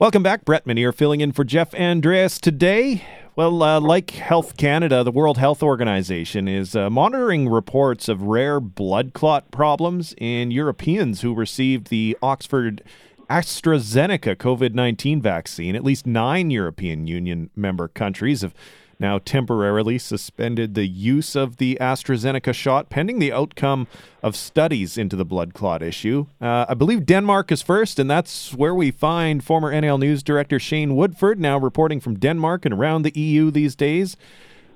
Welcome back. Brett Manier filling in for Jeff Andreas today. Well, uh, like Health Canada, the World Health Organization is uh, monitoring reports of rare blood clot problems in Europeans who received the Oxford AstraZeneca COVID 19 vaccine. At least nine European Union member countries have now temporarily suspended the use of the AstraZeneca shot pending the outcome of studies into the blood clot issue. Uh, I believe Denmark is first, and that's where we find former NL News Director Shane Woodford, now reporting from Denmark and around the EU these days.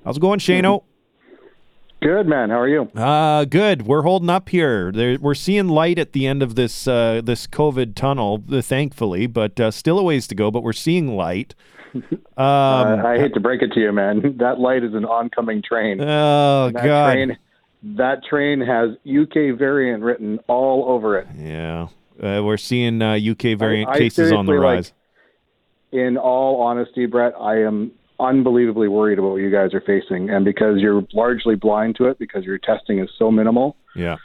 How's it going, Shane? Good man. How are you? Uh, good. We're holding up here. There, we're seeing light at the end of this uh, this COVID tunnel, uh, thankfully, but uh, still a ways to go. But we're seeing light. Um, uh, I hate to break it to you, man. That light is an oncoming train. Oh that God! Train, that train has UK variant written all over it. Yeah, uh, we're seeing UK variant I, I cases on the rise. Like, in all honesty, Brett, I am unbelievably worried about what you guys are facing, and because you're largely blind to it because your testing is so minimal. Yeah.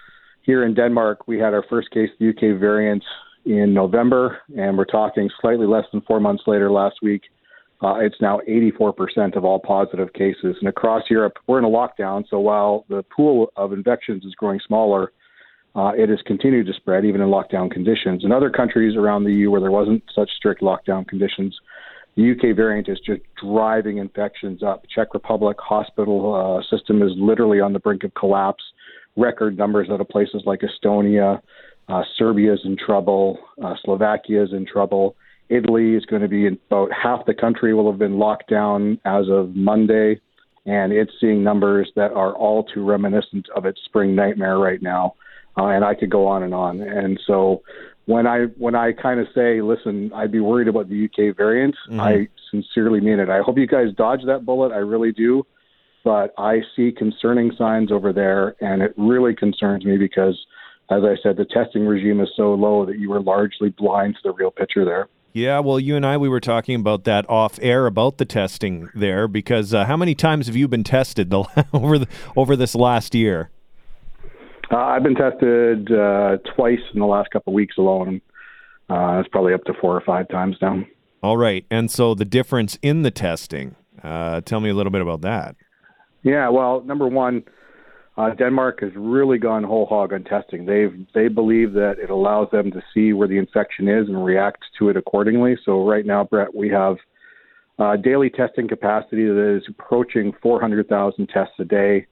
Here in Denmark, we had our first case of UK variant in November, and we're talking slightly less than four months later last week uh, it's now 84% of all positive cases. And across Europe, we're in a lockdown. So while the pool of infections is growing smaller, uh, it has continued to spread even in lockdown conditions. In other countries around the EU where there wasn't such strict lockdown conditions, the UK variant is just driving infections up. Czech Republic hospital uh, system is literally on the brink of collapse. Record numbers out of places like Estonia, uh, Serbia is in trouble, uh, Slovakia is in trouble. Italy is going to be in about half the country will have been locked down as of Monday, and it's seeing numbers that are all too reminiscent of its spring nightmare right now. Uh, and I could go on and on. And so when I when I kind of say, listen, I'd be worried about the UK variant, mm-hmm. I sincerely mean it. I hope you guys dodge that bullet. I really do. But I see concerning signs over there, and it really concerns me because, as I said, the testing regime is so low that you are largely blind to the real picture there. Yeah, well, you and I, we were talking about that off air about the testing there because uh, how many times have you been tested the, over the, over this last year? Uh, I've been tested uh, twice in the last couple of weeks alone. Uh, it's probably up to four or five times now. All right, and so the difference in the testing. Uh, tell me a little bit about that. Yeah, well, number one, uh, Denmark has really gone whole hog on testing. They've they believe that it allows them to see where the infection is and react to it accordingly. So right now, Brett, we have uh, daily testing capacity that is approaching 400,000 tests a day.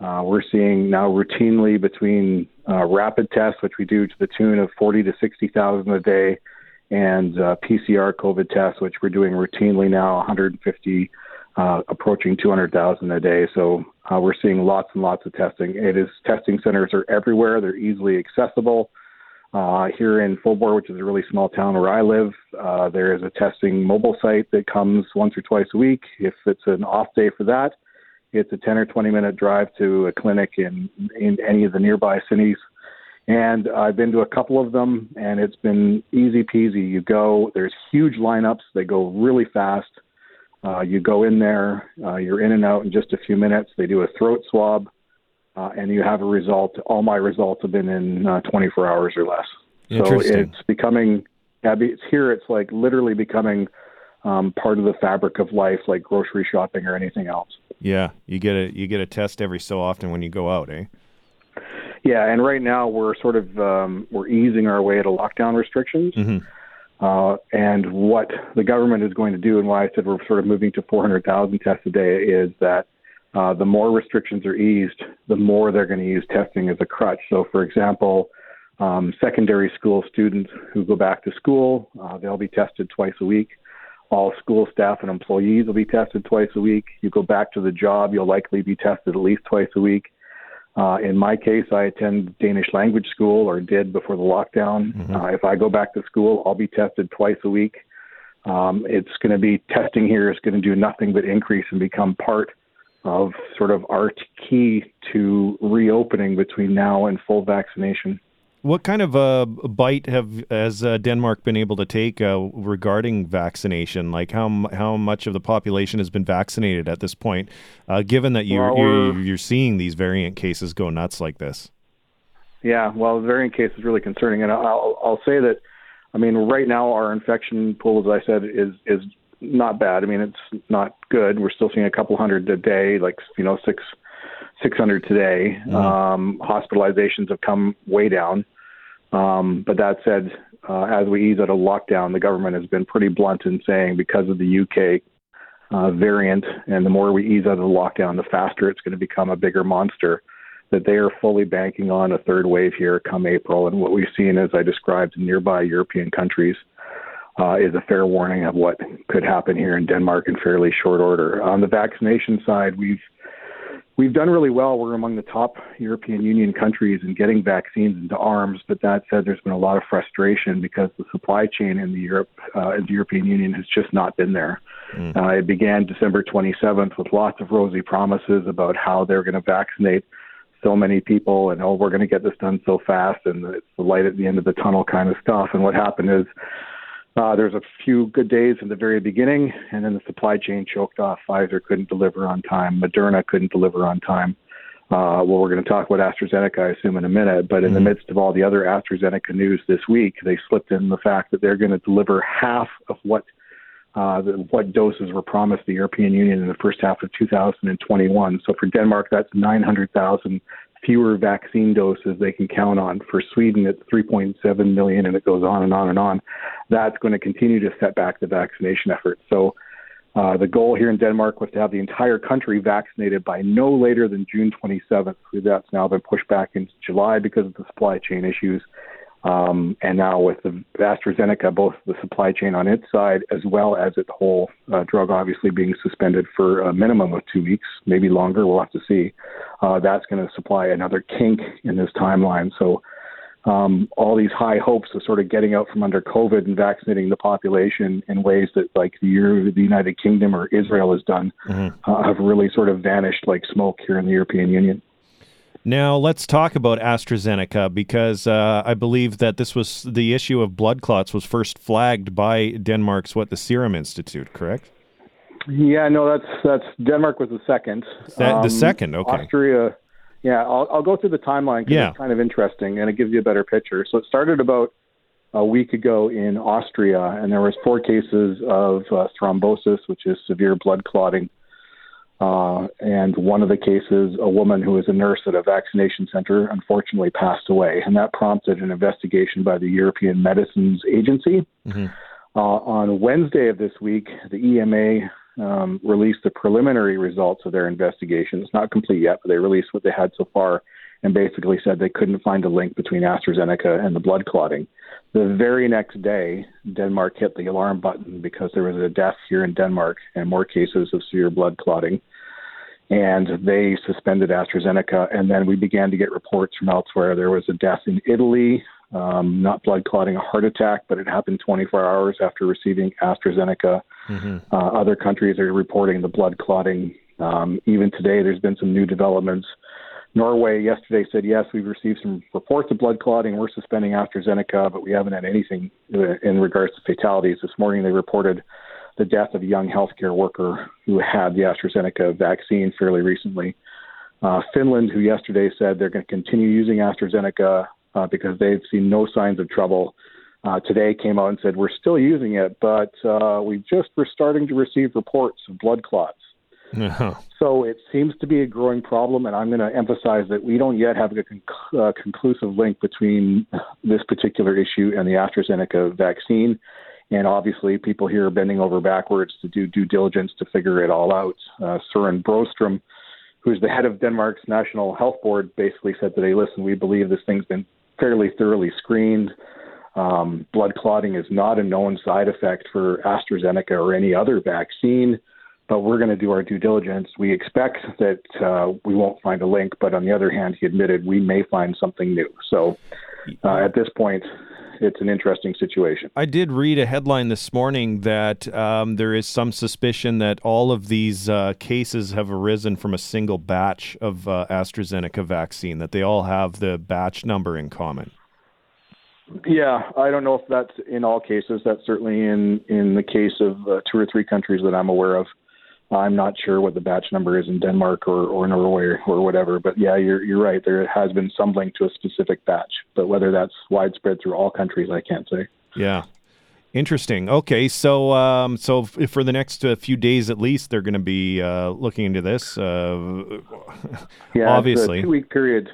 Uh, we're seeing now routinely between uh, rapid tests, which we do to the tune of 40 to 60,000 a day, and uh, PCR COVID tests, which we're doing routinely now 150 uh, approaching 200,000 a day. So uh, we're seeing lots and lots of testing. It is testing centers are everywhere. They're easily accessible. Uh, here in Fulbour, which is a really small town where I live, there is a testing mobile site that comes once or twice a week. If it's an off day for that, it's a 10 or 20 minute drive to a clinic in, in any of the nearby cities. And I've been to a couple of them, and it's been easy peasy. You go, there's huge lineups, they go really fast. Uh, you go in there, uh, you're in and out in just a few minutes. They do a throat swab, uh, and you have a result. All my results have been in uh, 24 hours or less. So it's becoming, it's here. It's like literally becoming um, part of the fabric of life, like grocery shopping or anything else. Yeah, you get a you get a test every so often when you go out, eh? Yeah, and right now we're sort of um, we're easing our way to lockdown restrictions. Mm-hmm. Uh, and what the government is going to do, and why I said we're sort of moving to 400,000 tests a day, is that uh, the more restrictions are eased, the more they're going to use testing as a crutch. So, for example, um, secondary school students who go back to school, uh, they'll be tested twice a week. All school staff and employees will be tested twice a week. You go back to the job, you'll likely be tested at least twice a week. Uh, in my case, I attend Danish language school or did before the lockdown. Mm-hmm. Uh, if I go back to school, I'll be tested twice a week. Um, it's going to be testing here is going to do nothing but increase and become part of sort of our key to reopening between now and full vaccination. What kind of a bite have has uh, Denmark been able to take uh, regarding vaccination? Like how how much of the population has been vaccinated at this point? Uh, given that you well, you're, you're seeing these variant cases go nuts like this. Yeah, well, the variant case is really concerning, and I'll I'll say that I mean, right now our infection pool, as I said, is is not bad. I mean, it's not good. We're still seeing a couple hundred a day, like you know, six six hundred today. Mm-hmm. Um, hospitalizations have come way down. Um, but that said, uh, as we ease out of lockdown, the government has been pretty blunt in saying because of the UK uh, variant, and the more we ease out of the lockdown, the faster it's going to become a bigger monster. That they are fully banking on a third wave here come April, and what we've seen, as I described in nearby European countries, uh, is a fair warning of what could happen here in Denmark in fairly short order. On the vaccination side, we've we've done really well. We're among the top European Union countries in getting vaccines into arms. But that said, there's been a lot of frustration because the supply chain in the Europe, uh, in the European Union, has just not been there. Mm. Uh, it began December 27th with lots of rosy promises about how they're going to vaccinate so many people and oh we're going to get this done so fast and it's the light at the end of the tunnel kind of stuff and what happened is uh, there's a few good days in the very beginning, and then the supply chain choked off. Pfizer couldn't deliver on time. Moderna couldn't deliver on time. Uh, well, we're going to talk about AstraZeneca, I assume, in a minute. But in mm-hmm. the midst of all the other AstraZeneca news this week, they slipped in the fact that they're going to deliver half of what uh, the, what doses were promised the European Union in the first half of 2021. So for Denmark, that's 900,000 fewer vaccine doses they can count on. For Sweden, it's 3.7 million, and it goes on and on and on. That's going to continue to set back the vaccination effort. So, uh, the goal here in Denmark was to have the entire country vaccinated by no later than June 27th. That's now been pushed back into July because of the supply chain issues. Um, and now with the AstraZeneca, both the supply chain on its side as well as its whole uh, drug obviously being suspended for a minimum of two weeks, maybe longer. We'll have to see. Uh, that's going to supply another kink in this timeline. So um, all these high hopes of sort of getting out from under COVID and vaccinating the population in ways that like the, the United Kingdom or Israel has done mm-hmm. uh, have really sort of vanished like smoke here in the European Union. Now, let's talk about AstraZeneca because uh, I believe that this was the issue of blood clots was first flagged by Denmark's what the Serum Institute, correct? Yeah, no, that's that's Denmark was the second. That, um, the second, okay. Austria, yeah, I'll, I'll go through the timeline because yeah. it's kind of interesting and it gives you a better picture. So it started about a week ago in Austria, and there was four cases of uh, thrombosis, which is severe blood clotting uh, and one of the cases, a woman who was a nurse at a vaccination center, unfortunately passed away. And that prompted an investigation by the European Medicines Agency. Mm-hmm. Uh, on Wednesday of this week, the EMA um, released the preliminary results of their investigation. It's not complete yet, but they released what they had so far and basically said they couldn't find a link between AstraZeneca and the blood clotting. The very next day, Denmark hit the alarm button because there was a death here in Denmark and more cases of severe blood clotting. And they suspended AstraZeneca. And then we began to get reports from elsewhere. There was a death in Italy, um, not blood clotting, a heart attack, but it happened 24 hours after receiving AstraZeneca. Mm-hmm. Uh, other countries are reporting the blood clotting. Um, even today, there's been some new developments Norway yesterday said, yes, we've received some reports of blood clotting. We're suspending AstraZeneca, but we haven't had anything in regards to fatalities. This morning they reported the death of a young healthcare worker who had the AstraZeneca vaccine fairly recently. Uh, Finland, who yesterday said they're going to continue using AstraZeneca uh, because they've seen no signs of trouble, uh, today came out and said we're still using it, but uh, we just were starting to receive reports of blood clots. Uh-huh. So it seems to be a growing problem, and I'm going to emphasize that we don't yet have a conc- uh, conclusive link between this particular issue and the AstraZeneca vaccine. And obviously, people here are bending over backwards to do due diligence to figure it all out. Uh, Søren Brostrøm, who's the head of Denmark's National Health Board, basically said today, listen, we believe this thing's been fairly thoroughly screened. Um, blood clotting is not a known side effect for AstraZeneca or any other vaccine but we're going to do our due diligence. We expect that uh, we won't find a link, but on the other hand, he admitted we may find something new. So uh, at this point, it's an interesting situation. I did read a headline this morning that um, there is some suspicion that all of these uh, cases have arisen from a single batch of uh, AstraZeneca vaccine, that they all have the batch number in common. Yeah, I don't know if that's in all cases. That's certainly in in the case of uh, two or three countries that I'm aware of. I'm not sure what the batch number is in Denmark or, or Norway or whatever, but yeah, you're you're right. There has been some link to a specific batch, but whether that's widespread through all countries, I can't say. Yeah. Interesting. Okay, so um, so f- for the next uh, few days at least, they're going to be uh, looking into this. Uh, Yeah, obviously. two-week period.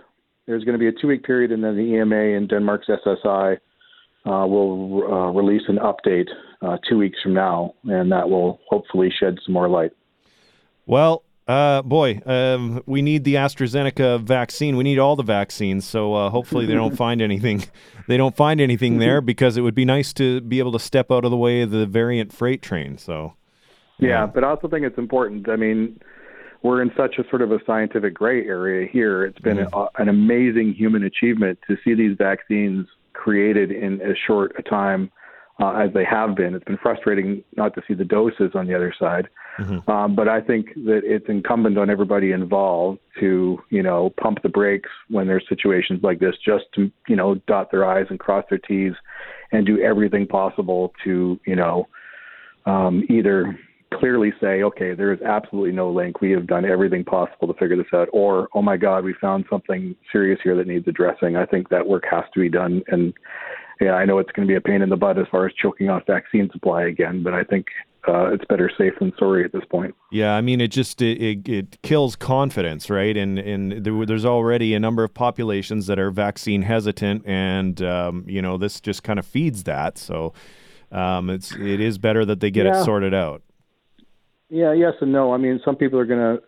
There's going to be a two-week period, and then the EMA and Denmark's SSI uh, will uh, release an update uh, two weeks from now, and that will hopefully shed some more light. Well, uh, boy, um, we need the AstraZeneca vaccine. We need all the vaccines. So uh, hopefully they don't find anything. They don't find anything there because it would be nice to be able to step out of the way of the variant freight train. So Yeah, but I also think it's important. I mean, we're in such a sort of a scientific gray area here. It's been a, an amazing human achievement to see these vaccines created in as short a time uh, as they have been. It's been frustrating not to see the doses on the other side. Um, but I think that it's incumbent on everybody involved to, you know, pump the brakes when there's situations like this, just to, you know, dot their I's and cross their T's and do everything possible to, you know, um, either clearly say, okay, there is absolutely no link. We have done everything possible to figure this out, or, oh my God, we found something serious here that needs addressing. I think that work has to be done. And yeah, I know it's going to be a pain in the butt as far as choking off vaccine supply again, but I think uh, it's better safe than sorry at this point. Yeah, I mean, it just it, it, it kills confidence, right? And and there, there's already a number of populations that are vaccine hesitant, and um, you know this just kind of feeds that. So um, it's it is better that they get Yeah. it sorted out. Yeah, yes and no. I mean, some people are going to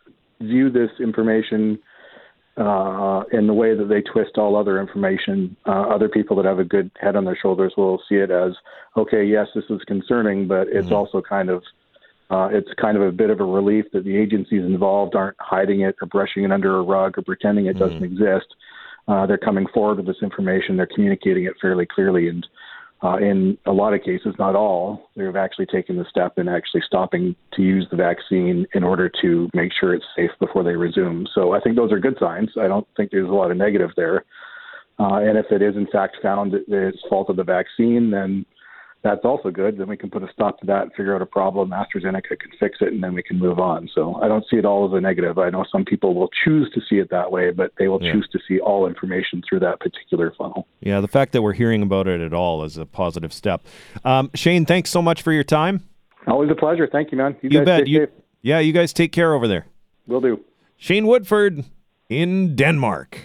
view this information uh, in the way that they twist all other information. Uh, other people that have a good head on their shoulders will see it as, okay, yes, this is concerning, but it's also kind of uh, it's kind of a bit of a relief that the agencies involved aren't hiding it or brushing it under a rug or pretending it doesn't exist. Uh, they're coming forward with this information. They're communicating it fairly clearly, and uh, in a lot of cases, not all, they've actually taken the step in actually stopping to use the vaccine in order to make sure it's safe before they resume. So I think those are good signs. I don't think there's a lot of negative there. Uh, and if it is in fact found that it's fault of the vaccine, then that's also good. Then we can put a stop to that and figure out a problem. AstraZeneca can fix it, and then we can move on. So I don't see it all as a negative. I know some people will choose to see it that way, but they will Yeah. choose to see all information through that particular funnel. Yeah, the fact that we're hearing about it at all is a positive step. Um, Shane, thanks so much for your time. Always a pleasure. Thank you, man. You, You guys bet. You, yeah, you guys take care over there. Will do. Shane Woodford in Denmark.